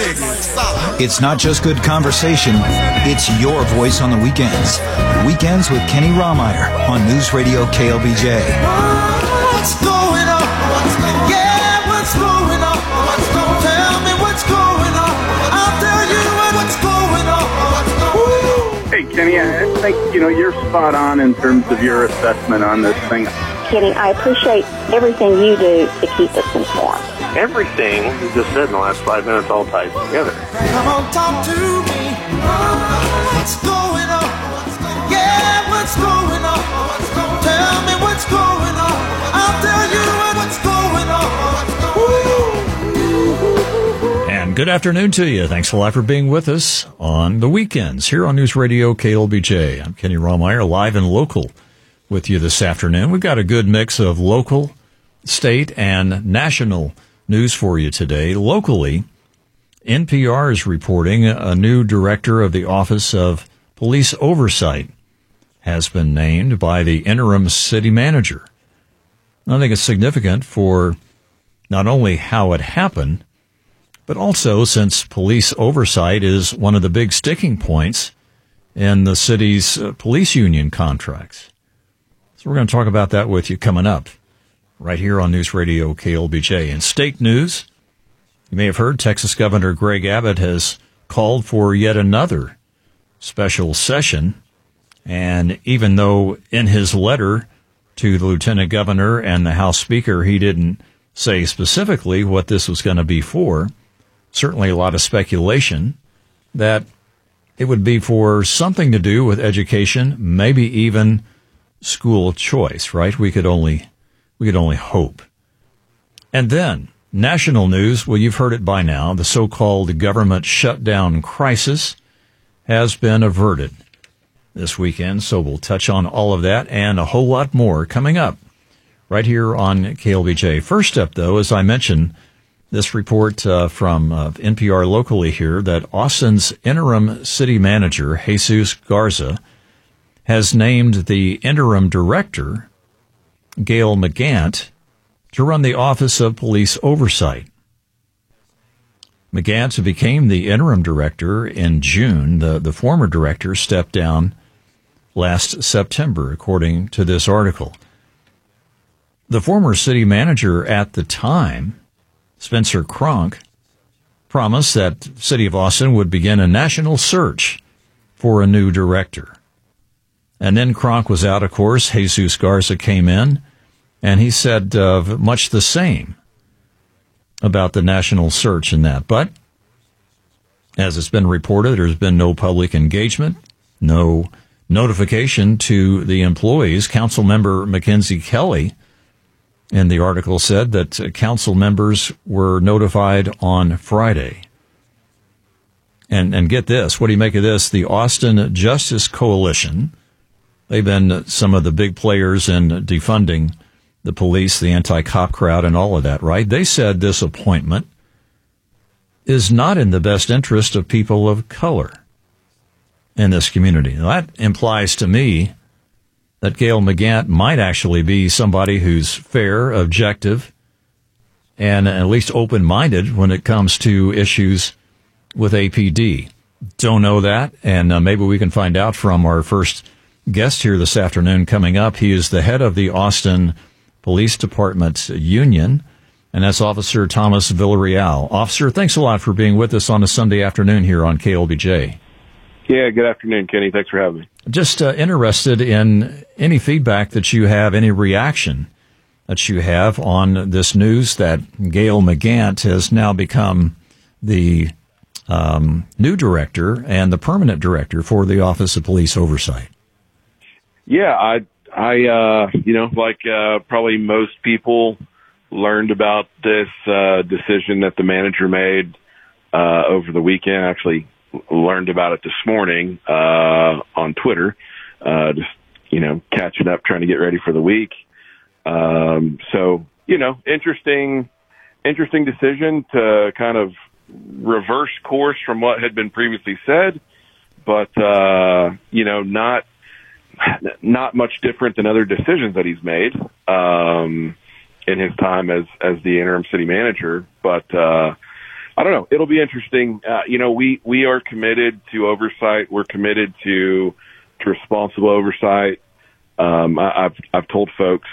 It's not just good conversation, it's your voice on the weekends. Weekends with Kenny Rahmeyer on News Radio KLBJ. What's going on? Yeah, what's going on? Tell me what's going on. I'll tell you what's going on. Hey, Kenny, I think, you know, you're spot on in terms of your assessment on this thing. Kenny, I appreciate everything you do to keep us informed everything you just said in the last five minutes all ties together. Come on, talk to me. What's going on? Yeah, what's going on? Tell me what's going on. I'll tell you what's going on. And good afternoon to you. Thanks a lot for being with us on the weekends here on News Radio KLBJ. I'm Kenny Rahmeyer, live and local with you this afternoon. We've got a good mix of local, state, and national news for you today. Locally, NPR is reporting a new director of the Office of Police Oversight has been named by the interim city manager. I think it's significant for not only how it happened, but also since police oversight is one of the big sticking points in the city's uh, police union contracts. So we're going to talk about that with you coming up right here on News Radio KLBJ. In state news, you may have heard Texas Governor Greg Abbott has called for yet another special session. And even though in his letter to the lieutenant governor and the House Speaker, he didn't say specifically what this was going to be for, certainly a lot of speculation that it would be for something to do with education, maybe even school choice, right? We could only we could only hope. And then, national news, well, you've heard it by now. The so called government shutdown crisis has been averted this weekend. So we'll touch on all of that and a whole lot more coming up right here on KLBJ. First up, though, as I mentioned, this report uh, from uh, NPR locally here that Austin's interim city manager, Jesus Garza, has named the interim director Gail McCant to run the Office of Police Oversight. McCant became the interim director in June. The, the former director stepped down last September, according to this article. The former city manager at the time, Spencer Cronk, promised that City of Austin would begin a national search for a new director. And then Cronk was out, of course. Jesus Garza came in. And he said uh, much the same about the national search and that. But as it's been reported, there's been no public engagement, no notification to the employees. Council member Mackenzie Kelly in the article said that council members were notified on Friday. And, and get this, what do you make of this? The Austin Justice Coalition, they've been some of the big players in defunding the police, the anti cop crowd, and all of that, right? They said this appointment is not in the best interest of people of color in this community. Now, that implies to me that Gail McCant might actually be somebody who's fair, objective, and at least open minded when it comes to issues with APD. Don't know that, and uh, maybe we can find out from our first guest here this afternoon coming up. He is the head of the Austin Police Department Union, and that's Officer Thomas Villarreal. Officer, thanks a lot for being with us on a Sunday afternoon here on KLBJ. Yeah, good afternoon, Kenny. Thanks for having me. Just uh, interested in any feedback that you have, any reaction that you have on this news that Gail McCant has now become the um, new director and the permanent director for the Office of Police Oversight. Yeah, I I, uh, you know, like, uh, probably most people learned about this, uh, decision that the manager made, uh, over the weekend. Actually learned about it this morning, uh, on Twitter, uh, just, you know, catching up, trying to get ready for the week. Um, so, you know, interesting, interesting decision to kind of reverse course from what had been previously said, but, uh, you know, not, not much different than other decisions that he's made um, in his time as as the interim city manager. But uh, I don't know. It'll be interesting. Uh, you know, we we are committed to oversight. We're committed to to responsible oversight. Um, I, I've I've told folks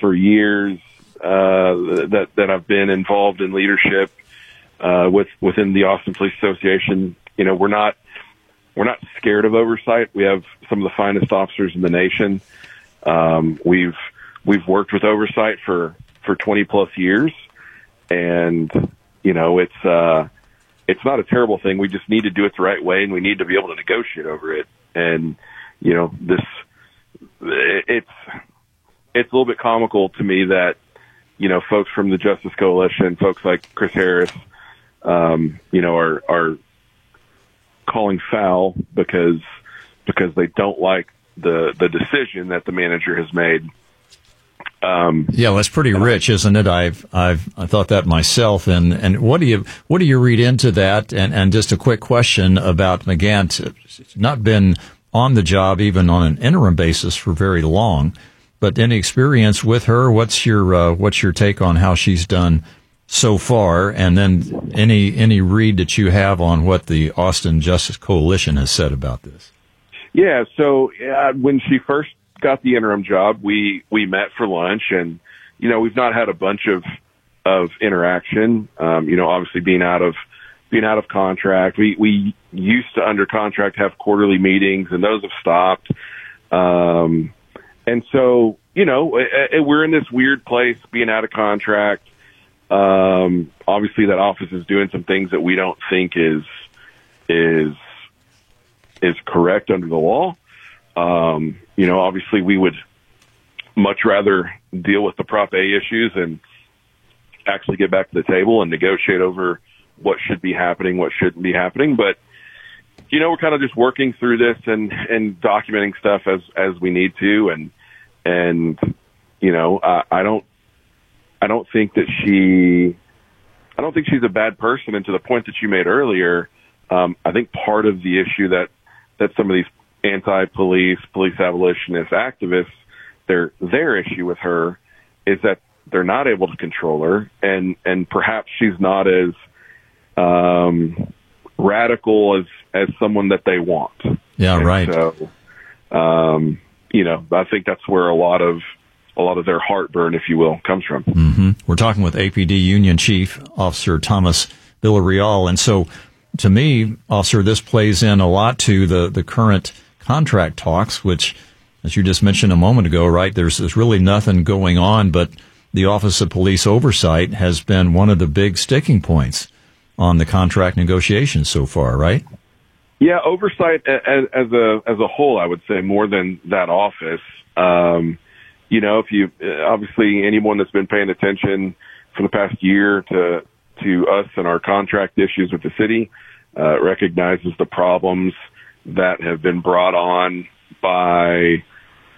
for years uh, that that I've been involved in leadership uh, with within the Austin Police Association. You know, we're not we're not scared of oversight. We have some of the finest officers in the nation. Um, we've we've worked with oversight for for 20 plus years, and you know it's uh, it's not a terrible thing. We just need to do it the right way, and we need to be able to negotiate over it. And you know this it's it's a little bit comical to me that you know folks from the Justice Coalition, folks like Chris Harris, um, you know, are are calling foul because because they don't like the the decision that the manager has made. Um, yeah, well, that's pretty rich, isn't it? I've I've I thought that myself. And and what do you what do you read into that? And and just a quick question about McCant. It's not been on the job even on an interim basis for very long. But any experience with her? What's your uh, what's your take on how she's done so far? And then any any read that you have on what the Austin Justice Coalition has said about this? Yeah. So uh, when she first got the interim job, we we met for lunch, and you know we've not had a bunch of of interaction. Um, you know, obviously being out of being out of contract, we we used to under contract have quarterly meetings, and those have stopped. Um, and so, you know, it, it, we're in this weird place being out of contract. Um, obviously that office is doing some things that we don't think is, is, is correct under the law. Um, you know, obviously we would much rather deal with the Prop A issues and actually get back to the table and negotiate over what should be happening, what shouldn't be happening. But, you know, we're kind of just working through this and and documenting stuff as as we need to, and and you know, I, I don't I don't think that she I don't think she's a bad person. And to the point that you made earlier, um, I think part of the issue that that some of these anti-police, police abolitionist activists, their their issue with her is that they're not able to control her, and and perhaps she's not as um, radical as as someone that they want. Yeah, and right. So, um, you know, I think that's where a lot of a lot of their heartburn, if you will, comes from. Mm-hmm. We're talking with APD Union Chief Officer Thomas Villarreal, and so to me, Officer, this plays in a lot to the the current contract talks, which, as you just mentioned a moment ago, right? There's there's really nothing going on, but the Office of Police Oversight has been one of the big sticking points on the contract negotiations so far, right? Yeah, oversight as, as a as a whole, I would say more than that office. Um, you know, if you obviously anyone that's been paying attention for the past year to to us and our contract issues with the city uh, recognizes the problems that have been brought on by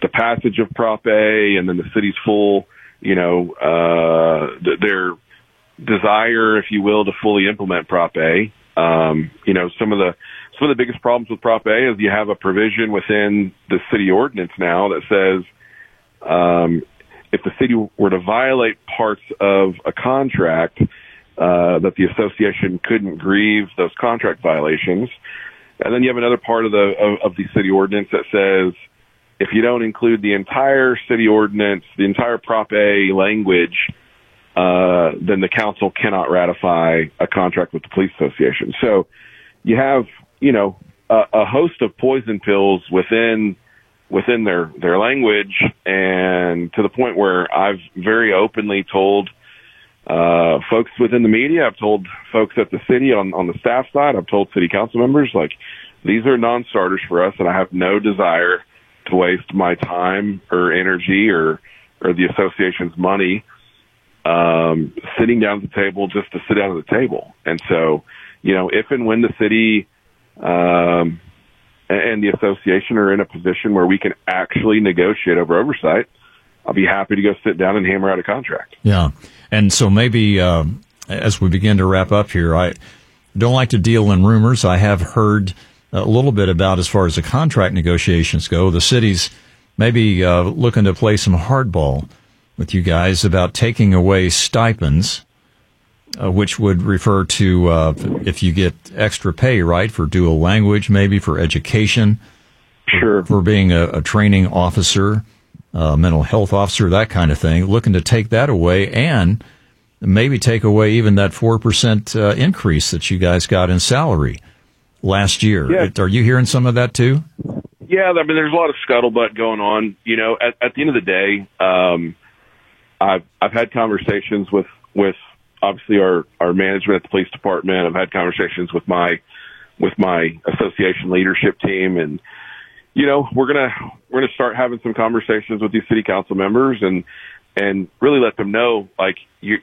the passage of Prop A and then the city's full, you know, uh, their desire, if you will, to fully implement Prop A. Um, you know, some of the some of the biggest problems with Prop A is you have a provision within the city ordinance now that says um, if the city were to violate parts of a contract, uh, that the association couldn't grieve those contract violations. And then you have another part of the of, of the city ordinance that says if you don't include the entire city ordinance, the entire Prop A language, uh, then the council cannot ratify a contract with the police association. So you have, you know, a, a host of poison pills within within their their language, and to the point where I've very openly told uh, folks within the media, I've told folks at the city on on the staff side, I've told city council members like these are non-starters for us, and I have no desire to waste my time or energy or or the association's money um, sitting down at the table just to sit down at the table. And so, you know, if and when the city um, and the association are in a position where we can actually negotiate over oversight, I'll be happy to go sit down and hammer out a contract. Yeah. And so maybe uh, as we begin to wrap up here, I don't like to deal in rumors. I have heard a little bit about as far as the contract negotiations go. The city's maybe uh, looking to play some hardball with you guys about taking away stipends uh, which would refer to uh, if you get extra pay, right, for dual language, maybe for education, Sure. for being a, a training officer, uh, mental health officer, that kind of thing. Looking to take that away and maybe take away even that four percent uh, increase that you guys got in salary last year. Yeah. Are you hearing some of that too? Yeah, I mean, there's a lot of scuttlebutt going on. You know, at, at the end of the day, um, I've I've had conversations with with obviously our our management at the police department. I've had conversations with my with my association leadership team, and you know, we're gonna we're gonna start having some conversations with these city council members and and really let them know like you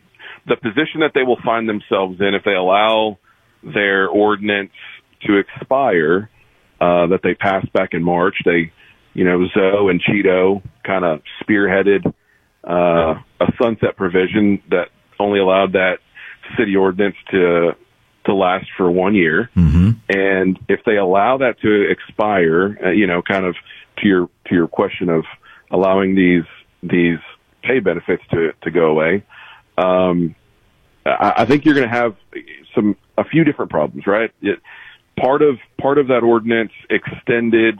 the position that they will find themselves in if they allow their ordinance to expire uh, that they passed back in March. They, you know, Zo and Chito kind of spearheaded uh, a sunset provision that only allowed that city ordinance to to last for one year. Mm-hmm. And if they allow that to expire, uh, you know, kind of to your to your question of allowing these these pay benefits to to go away, um, I, I think you're going to have some a few different problems, right? It, part of part of that ordinance extended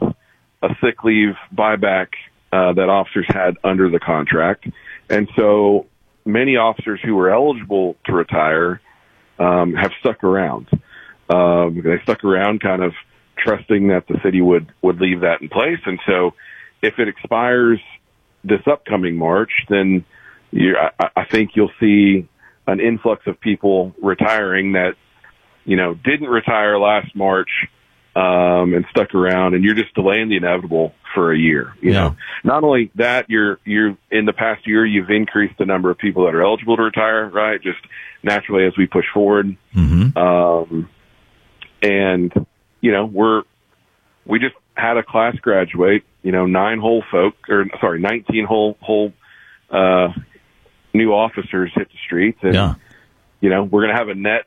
a sick leave buyback uh, that officers had under the contract, and so many officers who were eligible to retire um, have stuck around. Um, they stuck around, kind of trusting that the city would would leave that in place, and so if it expires this upcoming March, then you, I, I think you'll see an influx of people retiring that you know didn't retire last March um, and stuck around, and you're just delaying the inevitable for a year. You Yeah. know, not only that, you're you're in the past year you've increased the number of people that are eligible to retire, right? Just naturally as we push forward, Mm-hmm. um, and you know we're we just had a class graduate, you know, nine whole folk or sorry, nineteen whole whole uh, new officers hit the streets, and Yeah. you know we're going to have a net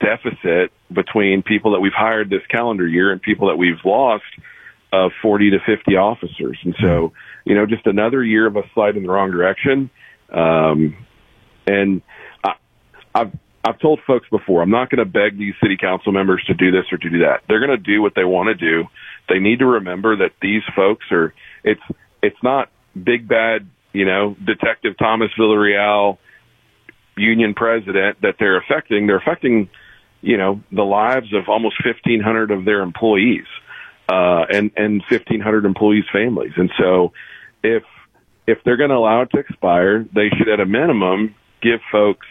deficit between people that we've hired this calendar year and people that we've lost of 40 to 50 officers. And so, you know, just another year of a slide in the wrong direction. Um, and I, I've, I've told folks before, I'm not going to beg these city council members to do this or to do that. They're going to do what they want to do. They need to remember that these folks are, it's, it's not big bad, you know, Detective Thomas Villarreal, union president that they're affecting. They're affecting, you know, the lives of almost 1,500 of their employees, uh, and, and 1,500 employees' families. And so if, if they're going to allow it to expire, they should at a minimum give folks,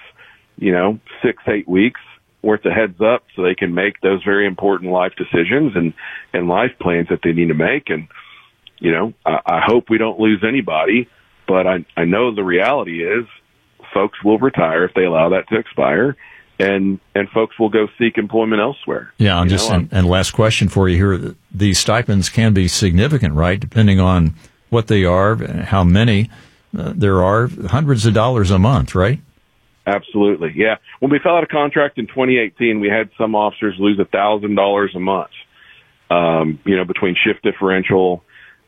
you know, six, eight weeks worth of heads up so they can make those very important life decisions and, and life plans that they need to make. And, you know, I, I hope we don't lose anybody, but I, I know the reality is folks will retire if they allow that to expire and, and folks will go seek employment elsewhere. Yeah, and just know, and, and last question for you here: these stipends can be significant, right? Depending on what they are, how many uh, there are, hundreds of dollars a month, right? Absolutely. Yeah. When we fell out of contract in 2018, we had some officers lose a thousand dollars a month. Um, you know, between shift differential,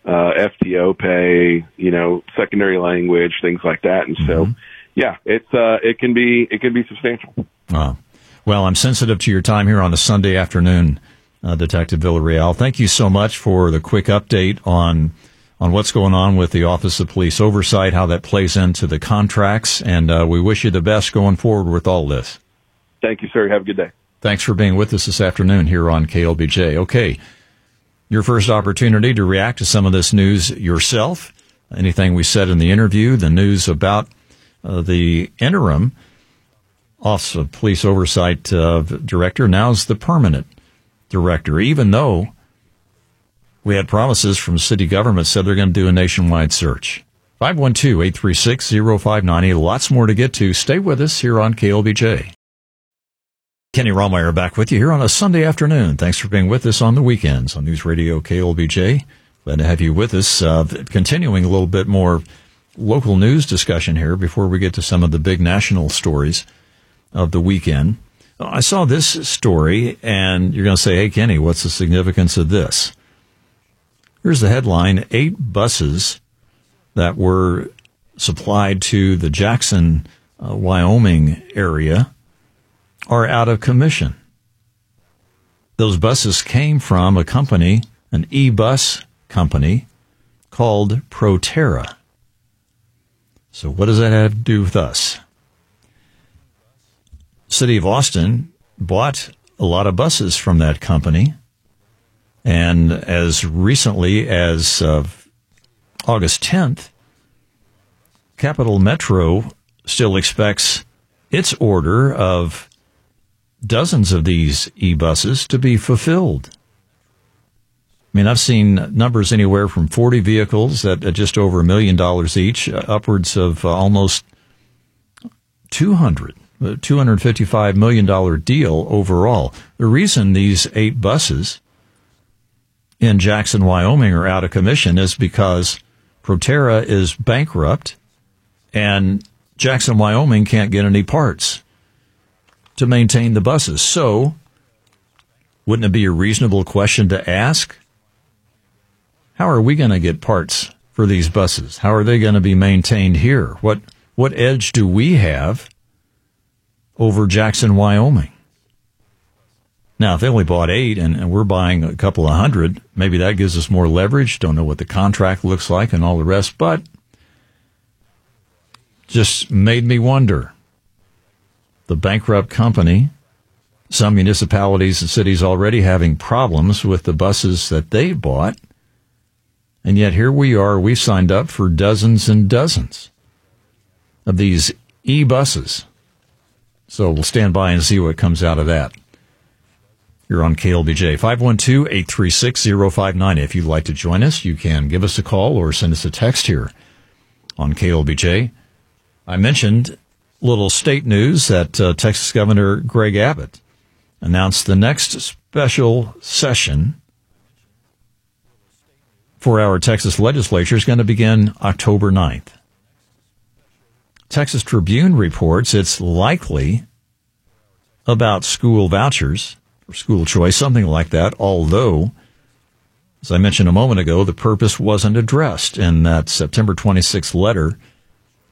uh, FTO pay, you know, secondary language, things like that. And so, yeah, it's, uh, it can be, it can be substantial. Wow. Well, I'm sensitive to your time here on a Sunday afternoon, uh, Detective Villarreal. Thank you so much for the quick update on on what's going on with the Office of Police Oversight, how that plays into the contracts, and uh, we wish you the best going forward with all this. Thank you, sir. Have a good day. Thanks for being with us this afternoon here on KLBJ. Okay, your first opportunity to react to some of this news yourself. Anything we said in the interview, the news about uh, the interim Office of Police Oversight uh, Director, now's the permanent director, even though we had promises from city government said they're going to do a nationwide search. 512-836-0590. Lots more to get to. Stay with us here on KLBJ. Kenny Rahmeyer back with you here on a Sunday afternoon. Thanks for being with us on the weekends on News Radio KLBJ. Glad to have you with us. Uh, continuing a little bit more local news discussion here before we get to some of the big national stories of the weekend. I saw this story and you're going to say, Hey, Kenny, what's the significance of this? Here's the headline. Eight buses that were supplied to the Jackson, uh, Wyoming area are out of commission. Those buses came from a company, an e bus company called Proterra. So, what does that have to do with us? City of Austin bought a lot of buses from that company. And as recently as of August 10th, Capital Metro still expects its order of dozens of these e buses to be fulfilled. I mean, I've seen numbers anywhere from 40 vehicles at, just over a million dollars each, uh, upwards of uh, almost 200, uh, $255 million deal overall. The reason these eight buses in Jackson, Wyoming are out of commission is because Proterra is bankrupt and Jackson, Wyoming can't get any parts to maintain the buses. So, wouldn't it be a reasonable question to ask? How are we going to get parts for these buses? How are they going to be maintained here? What what edge do we have over Jackson, Wyoming? Now, if they only bought eight and, and, we're buying a couple of hundred, maybe that gives us more leverage. Don't know what the contract looks like and all the rest, but just made me wonder. The bankrupt company, some municipalities and cities already having problems with the buses that they bought. And yet here we are, we've signed up for dozens and dozens of these e buses. So we'll stand by and see what comes out of that. You're on KLBJ 512 836 0590. If you'd like to join us, you can give us a call or send us a text here on KLBJ. I mentioned little state news that uh, Texas Governor Greg Abbott announced the next special session for our Texas legislature is going to begin October 9th. Texas Tribune reports it's likely about school vouchers or school choice, something like that, although, as I mentioned a moment ago, the purpose wasn't addressed in that September 26th letter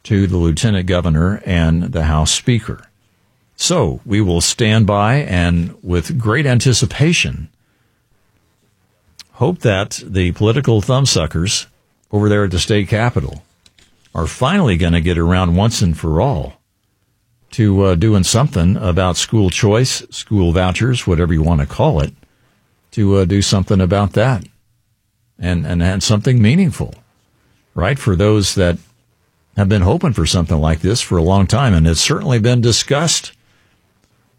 to the lieutenant governor and the House Speaker. So we will stand by and with great anticipation hope that the political thumbsuckers over there at the state capitol are finally going to get around once and for all to uh, doing something about school choice, school vouchers, whatever you want to call it, to uh, do something about that and, and, and something meaningful, right? For those that have been hoping for something like this for a long time, and it's certainly been discussed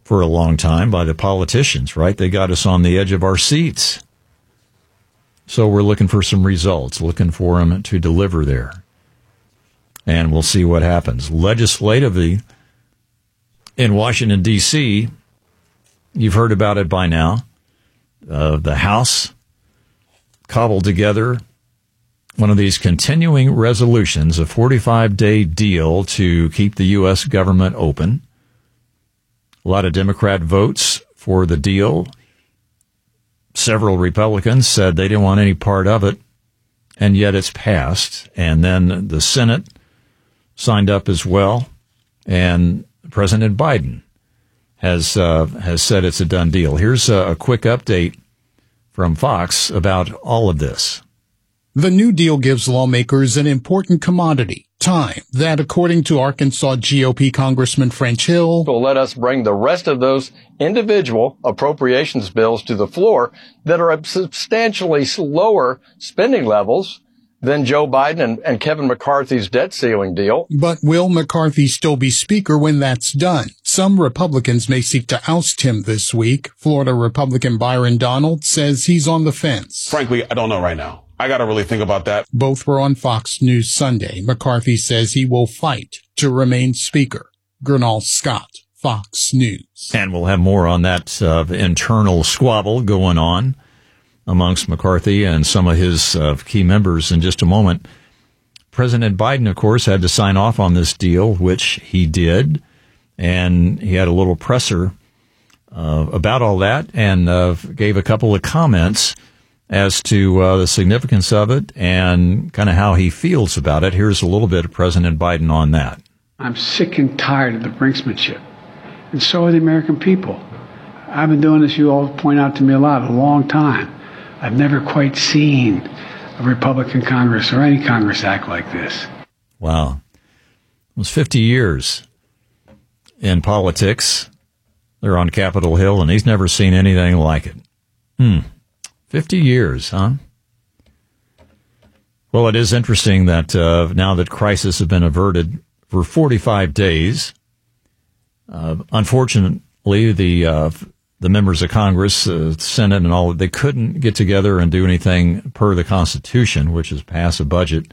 for a long time by the politicians, right? They got us on the edge of our seats. So we're looking for some results, looking for them to deliver there. And we'll see what happens. Legislatively, in Washington, D.C., you've heard about it by now. Uh, the House cobbled together one of these continuing resolutions, a 45 day deal to keep the U.S. government open. A lot of Democrat votes for the deal. Several Republicans said they didn't want any part of it, and yet it's passed. And then the Senate signed up as well, and President Biden has uh, has said it's a done deal. Here's a, a quick update from Fox about all of this. The New Deal gives lawmakers an important commodity, time, that according to Arkansas GOP Congressman French Hill will let us bring the rest of those individual appropriations bills to the floor that are at substantially lower spending levels than Joe Biden and, and Kevin McCarthy's debt ceiling deal. But will McCarthy still be Speaker when that's done? Some Republicans may seek to oust him this week. Florida Republican Byron Donald says he's on the fence. Frankly, I don't know right now. I got to really think about that. Both were on Fox News Sunday. McCarthy says he will fight to remain Speaker. Gernal Scott, Fox News. And we'll have more on that uh, internal squabble going on amongst McCarthy and some of his uh, key members in just a moment. President Biden, of course, had to sign off on this deal, which he did. And he had a little presser uh, about all that and uh, gave a couple of comments as to uh, the significance of it and kind of how he feels about it. Here's a little bit of President Biden on that. I'm sick and tired of the brinksmanship. And so are the American people. I've been doing this, you all point out to me a lot, a long time. I've never quite seen a Republican Congress or any Congress act like this. Wow. It was 50 years in politics. They're on Capitol Hill, and he's never seen anything like it. Hmm. 50 years, huh? Well, it is interesting that uh, now that crisis has been averted for 45 days, uh, unfortunately, the uh, the members of Congress, uh, Senate, and all they couldn't get together and do anything per the Constitution, which is pass a budget,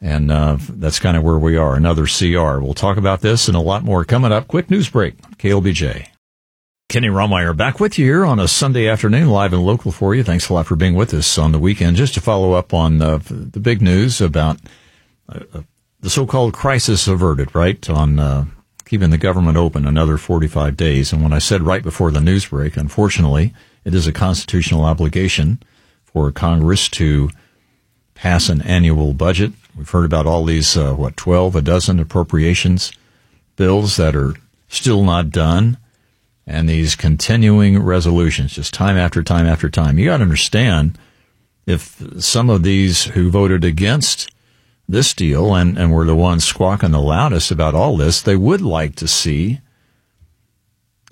and uh, that's kind of where we are. Another CR. We'll talk about this and a lot more coming up. Quick news break. KLBJ. Kenny Rahmeyer back with you here on a Sunday afternoon, live and local for you. Thanks a lot for being with us on the weekend. Just to follow up on uh, the big news about uh, the so-called crisis averted, right? On keeping the government open another 45 days. And when I said right before the news break, unfortunately, it is a constitutional obligation for Congress to pass an annual budget. We've heard about all these, uh, what, 12, a dozen appropriations bills that are still not done and these continuing resolutions, just time after time after time. You got to understand if some of these who voted against this deal and, and were the ones squawking the loudest about all this, they would like to see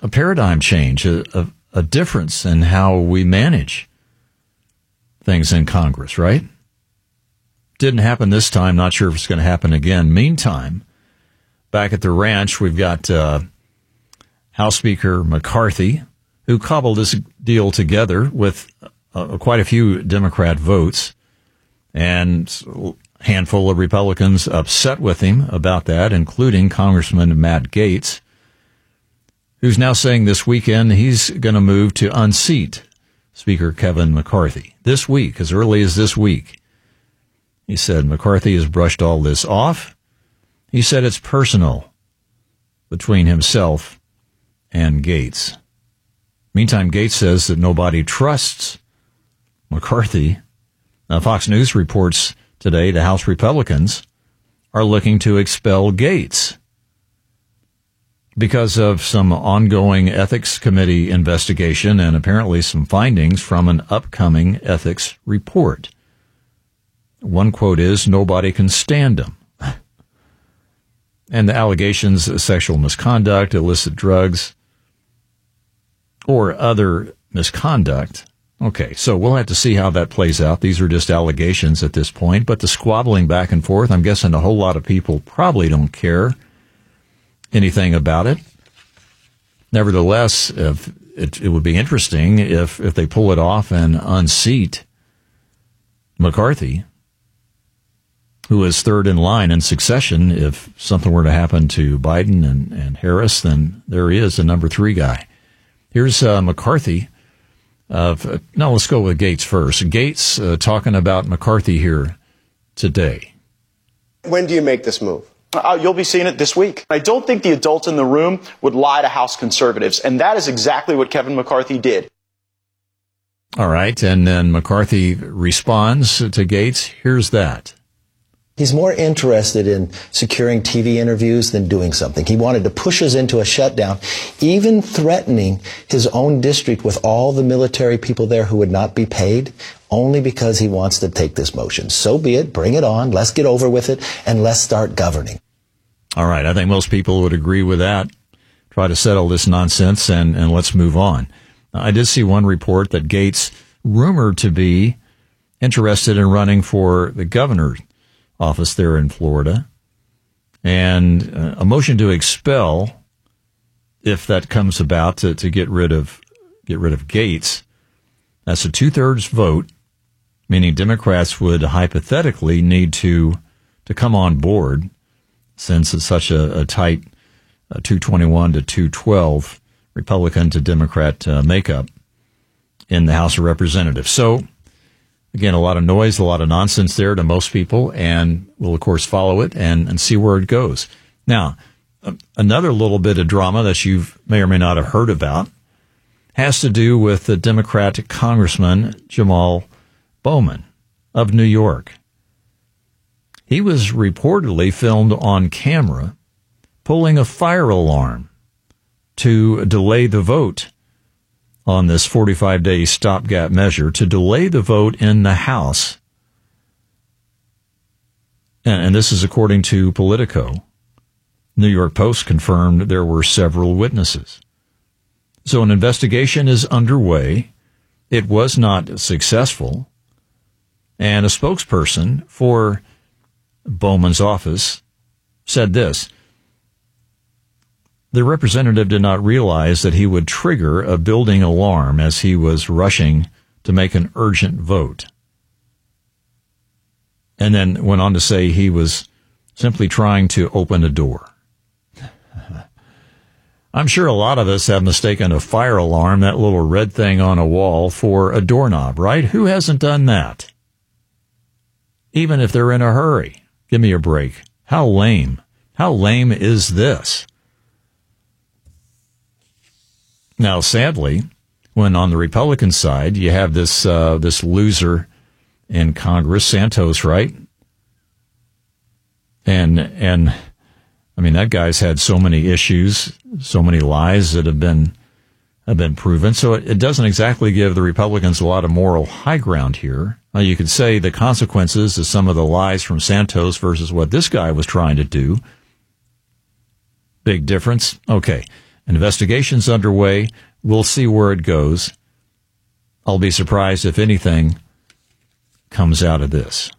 a paradigm change, a, a, a difference in how we manage things in Congress, right? Didn't happen this time. Not sure if it's going to happen again. Meantime, back at the ranch, we've got uh, House Speaker McCarthy, who cobbled this deal together with uh, quite a few Democrat votes. And handful of Republicans upset with him about that, including Congressman Matt Gaetz, who's now saying this weekend he's going to move to unseat Speaker Kevin McCarthy this week, as early as this week. He said McCarthy has brushed all this off. He said it's personal between himself and Gaetz. Meantime, Gaetz says that nobody trusts McCarthy. Now, Fox News reports today the House Republicans are looking to expel Gaetz because of some ongoing ethics committee investigation and apparently some findings from an upcoming ethics report. One quote is, nobody can stand him. and the allegations of sexual misconduct, illicit drugs, or other misconduct Okay, so we'll have to see how that plays out. These are just allegations at this point, but the squabbling back and forth, I'm guessing a whole lot of people probably don't care anything about it. Nevertheless, if it, it would be interesting if, if they pull it off and unseat McCarthy, who is third in line in succession. If something were to happen to Biden and, and Harris, then there is a number three guy. Here's uh, McCarthy uh, now let's go with Gaetz first. Gaetz uh, talking about McCarthy here today. When do you make this move? Uh, you'll be seeing it this week. I don't think the adults in the room would lie to House conservatives, and that is exactly what Kevin McCarthy did. All right, and then McCarthy responds to Gaetz. Here's that. He's more interested in securing TV interviews than doing something. He wanted to push us into a shutdown, even threatening his own district with all the military people there who would not be paid only because he wants to take this motion. So be it. Bring it on. Let's get over with it and let's start governing. All right. I think most people would agree with that. Try to settle this nonsense and, and let's move on. I did see one report that Gaetz rumored to be interested in running for the governor office there in Florida, and uh, a motion to expel, if that comes about, to, to get rid of get rid of Gaetz. That's a two thirds vote, meaning Democrats would hypothetically need to to come on board, since it's such a, a tight uh, 221 to 212 Republican to Democrat uh, makeup in the House of Representatives. So Again, a lot of noise, a lot of nonsense there to most people, and we'll, of course, follow it and, and see where it goes. Now, um, another little bit of drama that you may or may not have heard about has to do with the Democratic Congressman Jamal Bowman of New York. He was reportedly filmed on camera pulling a fire alarm to delay the vote on this 45 day stopgap measure, to delay the vote in the House. And, and this is according to Politico. New York Post confirmed there were several witnesses. So an investigation is underway. It was not successful. And a spokesperson for Bowman's office said this. The representative did not realize that he would trigger a building alarm as he was rushing to make an urgent vote. And then went on to say he was simply trying to open a door. I'm sure a lot of us have mistaken a fire alarm, that little red thing on a wall, for a doorknob, right? Who hasn't done that? Even if they're in a hurry. Give me a break. How lame. How lame is this? Now, sadly, when on the Republican side you have this uh, this loser in Congress, Santos, right? And and I mean that guy's had so many issues, so many lies that have been have been proven. So it, it doesn't exactly give the Republicans a lot of moral high ground here. Now you could say the consequences of some of the lies from Santos versus what this guy was trying to do. Big difference. Okay. Investigation's underway. We'll see where it goes. I'll be surprised if anything comes out of this.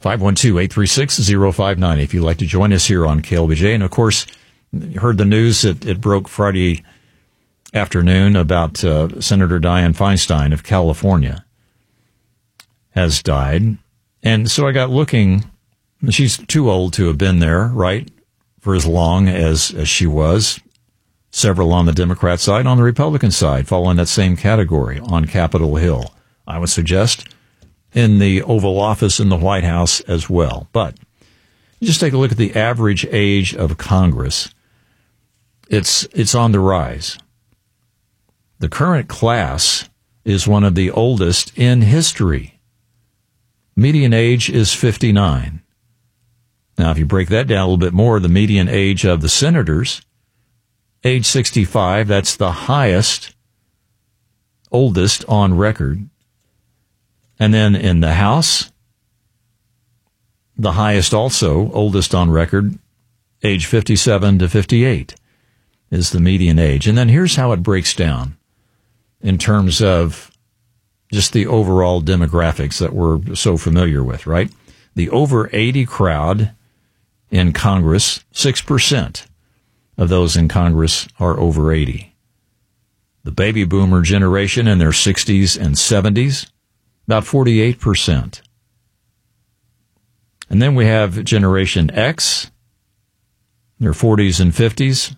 512-836-0590 if you'd like to join us here on KLBJ. And of course, you heard the news that it broke Friday afternoon about uh, Senator Dianne Feinstein of California has died. And so I got looking. She's too old to have been there, right? For as long as, as she was. Several on the Democrat side, on the Republican side, fall in that same category on Capitol Hill. I would suggest in the Oval Office in the White House as well. But just take a look at the average age of Congress. It's, it's on the rise. The current class is one of the oldest in history. Median age is 59. Now, if you break that down a little bit more, the median age of the senators, age 65, that's the highest, oldest on record. And then in the House, the highest also, oldest on record, age 57 to 58 is the median age. And then here's how it breaks down in terms of just the overall demographics that we're so familiar with, right? The over 80 crowd in Congress, 6% of those in Congress are over 80. The baby boomer generation in their 60s and 70s, about 48%. And then we have Generation X, their 40s and 50s,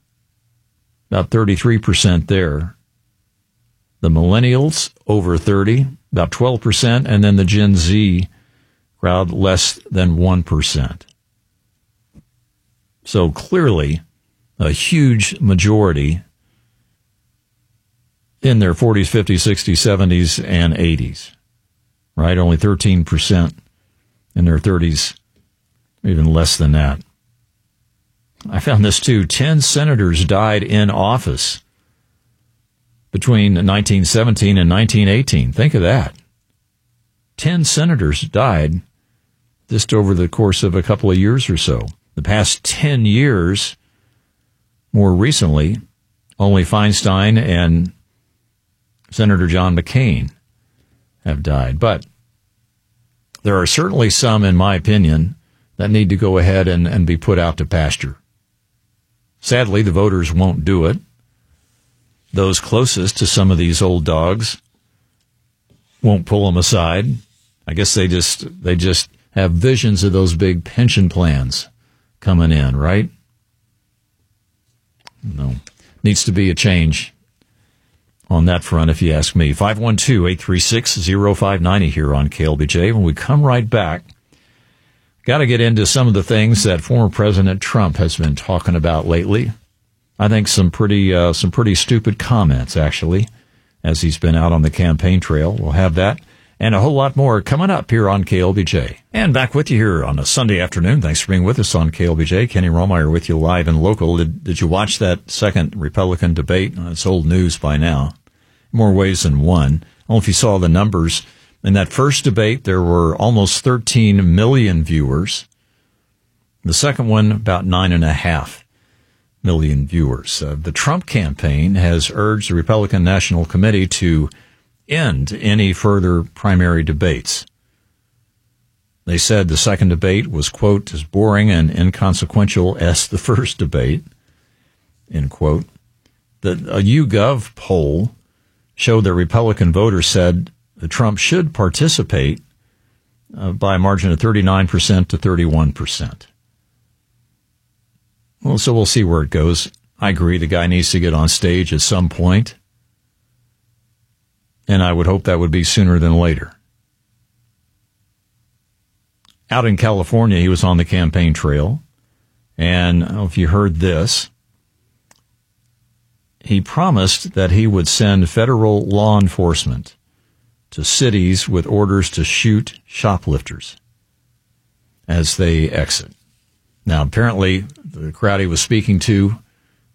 about 33% there. The millennials over 30, about 12%, and then the Gen Z crowd less than 1%. So clearly, a huge majority in their 40s, 50s, 60s, 70s, and 80s, right? Only 13% in their 30s, even less than that. I found this too. 10 senators died in office between 1917 and 1918. Think of that. 10 senators died just over the course of a couple of years or so. The past 10 years, more recently, only Feinstein and Senator John McCain have died. But there are certainly some, in my opinion, that need to go ahead and, and be put out to pasture. Sadly, the voters won't do it. Those closest to some of these old dogs won't pull them aside. I guess they just they just have visions of those big pension plans coming in, right? No. Needs to be a change on that front, if you ask me. 512-836-0590 here on KLBJ. When we come right back, got to get into some of the things that former President Trump has been talking about lately. I think some pretty, uh, some pretty stupid comments, actually, as he's been out on the campaign trail. We'll have that and a whole lot more coming up here on KLBJ. And back with you here on a Sunday afternoon. Thanks for being with us on KLBJ. Kenny Rahmeyer with you live and local. Did, did you watch that second Republican debate? Uh, it's old news by now. More ways than one. I if you saw the numbers. In that first debate, there were almost 13 million viewers. The second one, about nine and a half million viewers. Uh, the Trump campaign has urged the Republican National Committee to end any further primary debates. They said the second debate was, quote, as boring and inconsequential as the first debate, end quote. The, a YouGov poll showed that Republican voters said that Trump should participate uh, by a margin of 39% to 31%. Well, so we'll see where it goes. I agree the guy needs to get on stage at some point and I would hope that would be sooner than later. Out in California, he was on the campaign trail, and if you heard this, he promised that he would send federal law enforcement to cities with orders to shoot shoplifters as they exit. Now, apparently, the crowd he was speaking to,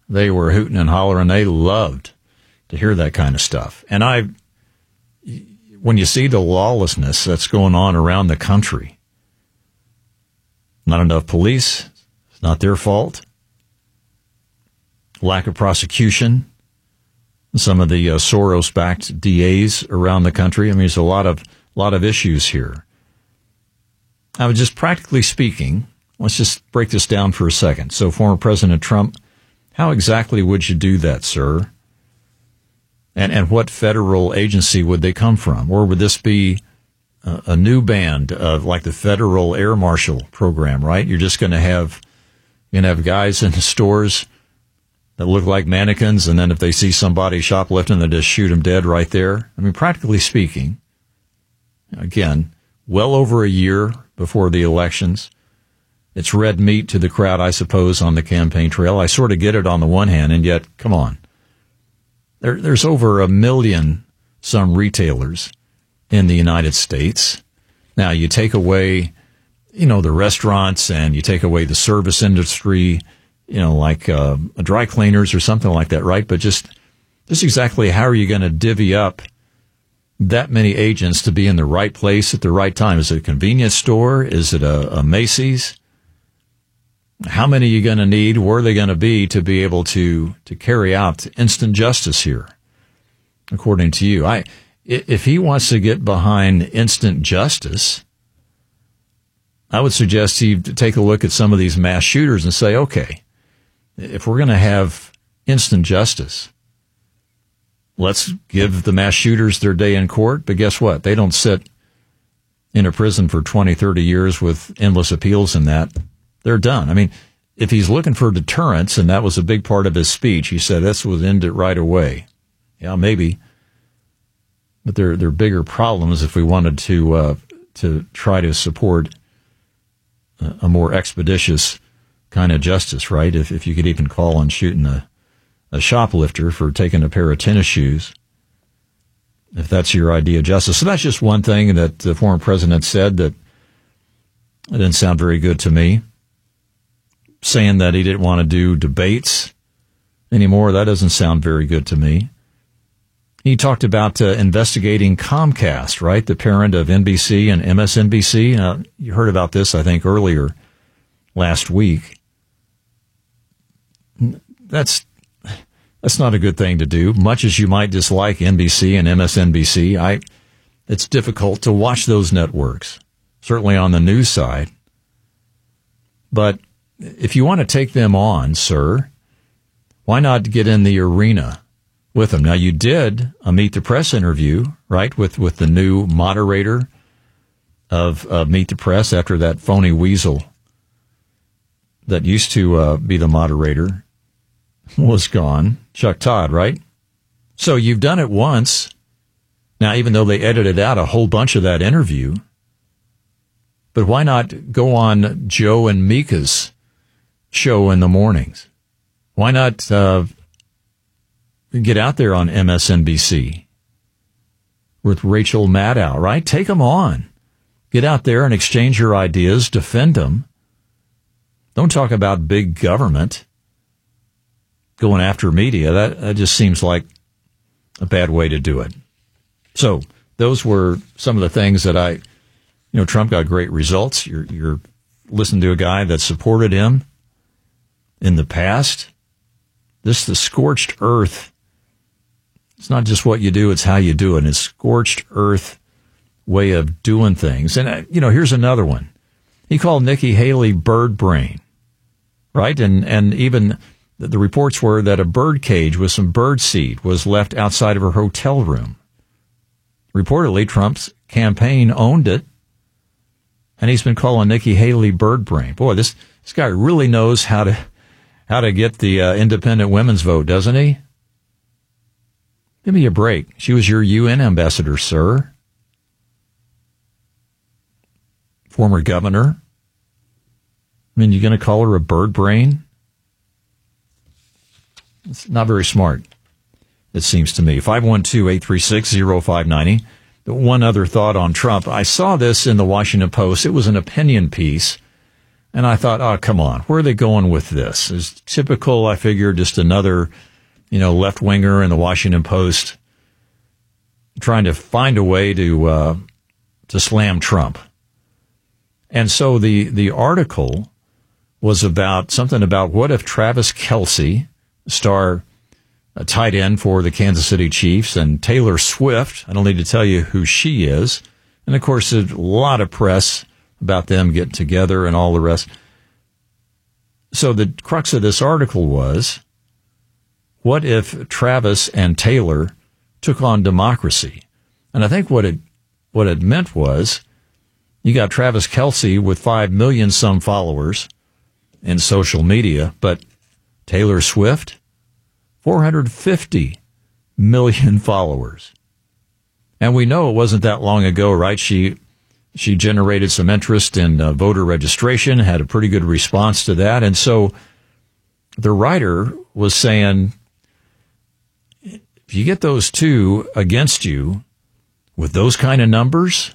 they were hooting and hollering. They loved to hear that kind of stuff. And I when you see the lawlessness that's going on around the country, not enough police, it's not their fault. Lack of prosecution, some of the uh, Soros backed DAs around the country. I mean, there's a lot of, lot of issues here. I was just practically speaking, let's just break this down for a second. So, former President Trump, how exactly would you do that, sir? And, and what federal agency would they come from? Or would this be a, a new band of like the federal air marshal program, right? You're just going to have, going to have guys in the stores that look like mannequins. And then if they see somebody shoplifting, they just shoot them dead right there. I mean, practically speaking, again, well over a year before the elections. It's red meat to the crowd, I suppose, on the campaign trail. I sort of get it on the one hand, and yet, come on. There, there's over a million some retailers in the United States. Now you take away, you know, the restaurants and you take away the service industry, you know, like uh, dry cleaners or something like that, right? But just just exactly how are you going to divvy up that many agents to be in the right place at the right time? Is it a convenience store? Is it a, a Macy's? How many are you going to need? Where are they going to be to be able to to carry out instant justice here? According to you, I if he wants to get behind instant justice, I would suggest he take a look at some of these mass shooters and say, okay, if we're going to have instant justice, let's give the mass shooters their day in court. But guess what? They don't sit in a prison for 20, 30 years with endless appeals and that they're done. I mean, if he's looking for deterrence, and that was a big part of his speech, he said this would end it right away. Yeah, maybe, but there there are bigger problems if we wanted to uh, to try to support a more expeditious kind of justice, right? If if you could even call on shooting a a shoplifter for taking a pair of tennis shoes, if that's your idea of justice. So that's just one thing that the former president said that didn't sound very good to me saying that he didn't want to do debates anymore. That doesn't sound very good to me. He talked about uh, investigating Comcast, right? The parent of NBC and MSNBC. Uh, you heard about this, I think, earlier last week. That's that's not a good thing to do. Much as you might dislike NBC and MSNBC, I it's difficult to watch those networks, certainly on the news side. But if you want to take them on, sir, why not get in the arena with them? Now, you did a Meet the Press interview, right, with, with the new moderator of uh, Meet the Press after that phony weasel that used to uh, be the moderator was gone. Chuck Todd, right? So you've done it once. Now, even though they edited out a whole bunch of that interview, but why not go on Joe and Mika's show in the mornings. Why not uh, get out there on MSNBC with Rachel Maddow, right? Take them on. Get out there and exchange your ideas, defend them. Don't talk about big government going after media. That, that just seems like a bad way to do it. So those were some of the things that I, you know, Trump got great results. You're, you're listening to a guy that supported him in the past. This, the scorched earth. It's not just what you do, it's how you do it. It's scorched earth way of doing things. And, uh, you know, here's another one. He called Nikki Haley bird brain, right? And, and even the reports were that a bird cage with some bird seed was left outside of her hotel room. Reportedly, Trump's campaign owned it, and he's been calling Nikki Haley bird brain. Boy, this this guy really knows how to how to get the uh, independent women's vote, doesn't he? Give me a break. She was your UN ambassador, sir. Former governor. I mean, you're going to call her a bird brain? It's not very smart, it seems to me. 512 836 0590. One other thought on Trump. I saw this in the Washington Post. It was an opinion piece. And I thought, oh, come on. Where are they going with this? Is typical, I figure, just another, you know, left winger in the Washington Post trying to find a way to, uh, to slam Trump. And so the, the article was about something about what if Travis Kelce, star tight end for the Kansas City Chiefs, and Taylor Swift. I don't need to tell you who she is. And of course, a lot of press about them getting together and all the rest. So the crux of this article was what if Travis and Taylor took on democracy? And I think what it what it meant was you got Travis Kelce with five million some followers in social media, but Taylor Swift 450 million followers. And we know it wasn't that long ago, right? She she generated some interest in uh, voter registration, had a pretty good response to that, and so the writer was saying, if you get those two against you with those kind of numbers,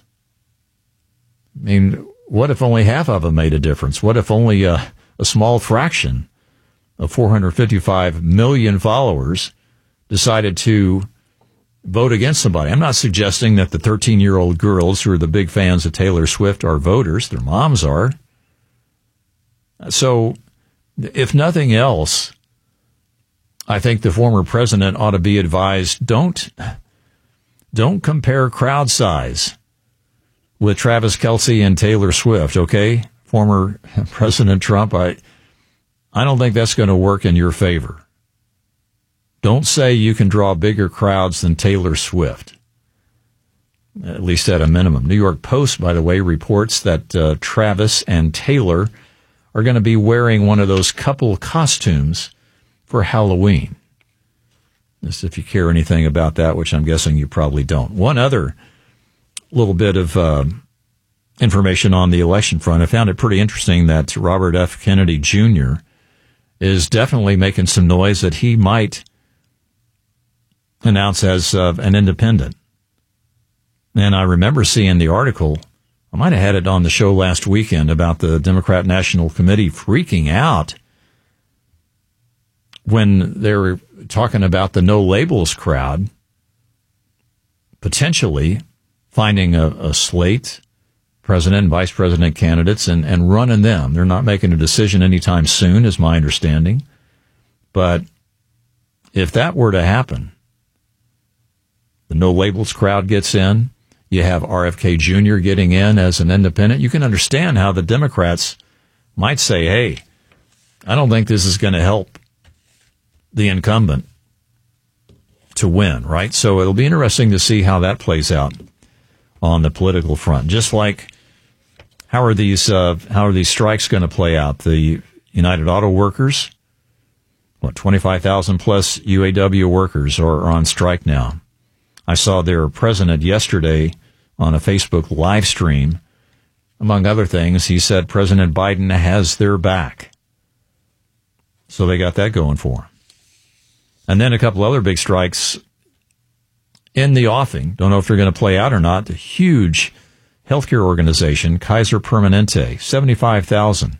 I mean, what if only half of them made a difference? What if only a, a small fraction of 455 million followers decided to vote against somebody. I'm not suggesting that the 13 year old girls who are the big fans of Taylor Swift are voters. Their moms are. So, if nothing else, I think the former president ought to be advised don't, don't compare crowd size with Travis Kelce and Taylor Swift, okay? Former President Trump, I, I don't think that's going to work in your favor. Don't say you can draw bigger crowds than Taylor Swift, at least at a minimum. New York Post, by the way, reports that uh, Travis and Taylor are going to be wearing one of those couple costumes for Halloween. Just if you care anything about that, which I'm guessing you probably don't. One other little bit of uh, information on the election front. I found it pretty interesting that Robert F. Kennedy Jr is definitely making some noise that he might announce as uh, an independent. And I remember seeing the article. I might have had it on the show last weekend about the Democrat National Committee freaking out when they were talking about the no labels crowd potentially finding a, a slate president and vice president candidates and, and running them. They're not making a decision anytime soon, is my understanding. But if that were to happen, no labels crowd gets in. You have RFK Jr. getting in as an independent. You can understand how the Democrats might say, hey, I don't think this is going to help the incumbent to win, right? So it'll be interesting to see how that plays out on the political front. Just like how are these uh, how are these strikes going to play out? The United Auto Workers, what twenty five thousand plus UAW workers are, on strike now. I saw their president yesterday on a Facebook live stream. Among other things, he said President Biden has their back. So they got that going for them. And then a couple other big strikes in the offing. Don't know if they're going to play out or not. The huge healthcare organization, Kaiser Permanente, 75,000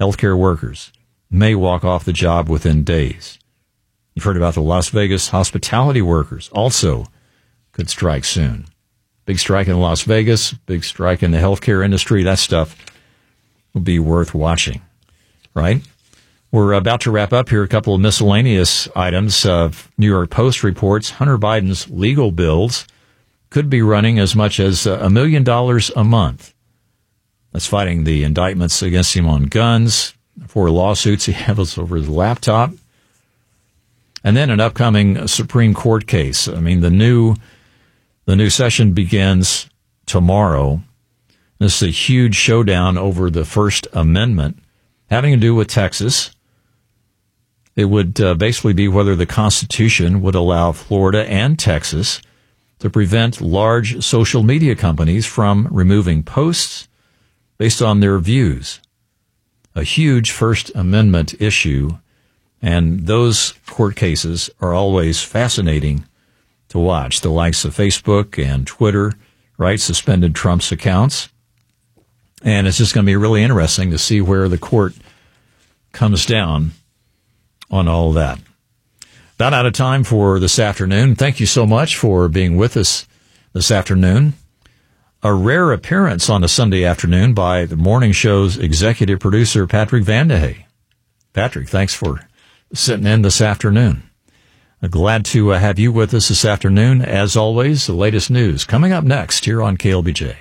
healthcare workers may walk off the job within days. You've heard about the Las Vegas hospitality workers also could strike soon. Big strike in Las Vegas, big strike in the healthcare industry. That stuff will be worth watching, right? We're about to wrap up here. A couple of miscellaneous items. Uh, New York Post reports Hunter Biden's legal bills could be running as much as a million dollars a month. That's fighting the indictments against him on guns, four lawsuits he has over his laptop, and then an upcoming Supreme Court case. I mean, the new the new session begins tomorrow. This is a huge showdown over the First Amendment having to do with Texas. It would uh, basically be whether the Constitution would allow Florida and Texas to prevent large social media companies from removing posts based on their views. A huge First Amendment issue, and those court cases are always fascinating to watch. The likes of Facebook and Twitter, right, suspended Trump's accounts. And it's just going to be really interesting to see where the court comes down on all that. About out of time for this afternoon. Thank you so much for being with us this afternoon. A rare appearance on a Sunday afternoon by the morning show's executive producer, Patrick Vandehay. Patrick, thanks for sitting in this afternoon. Glad to uh, have you with us this afternoon. As always, the latest news coming up next here on KLBJ.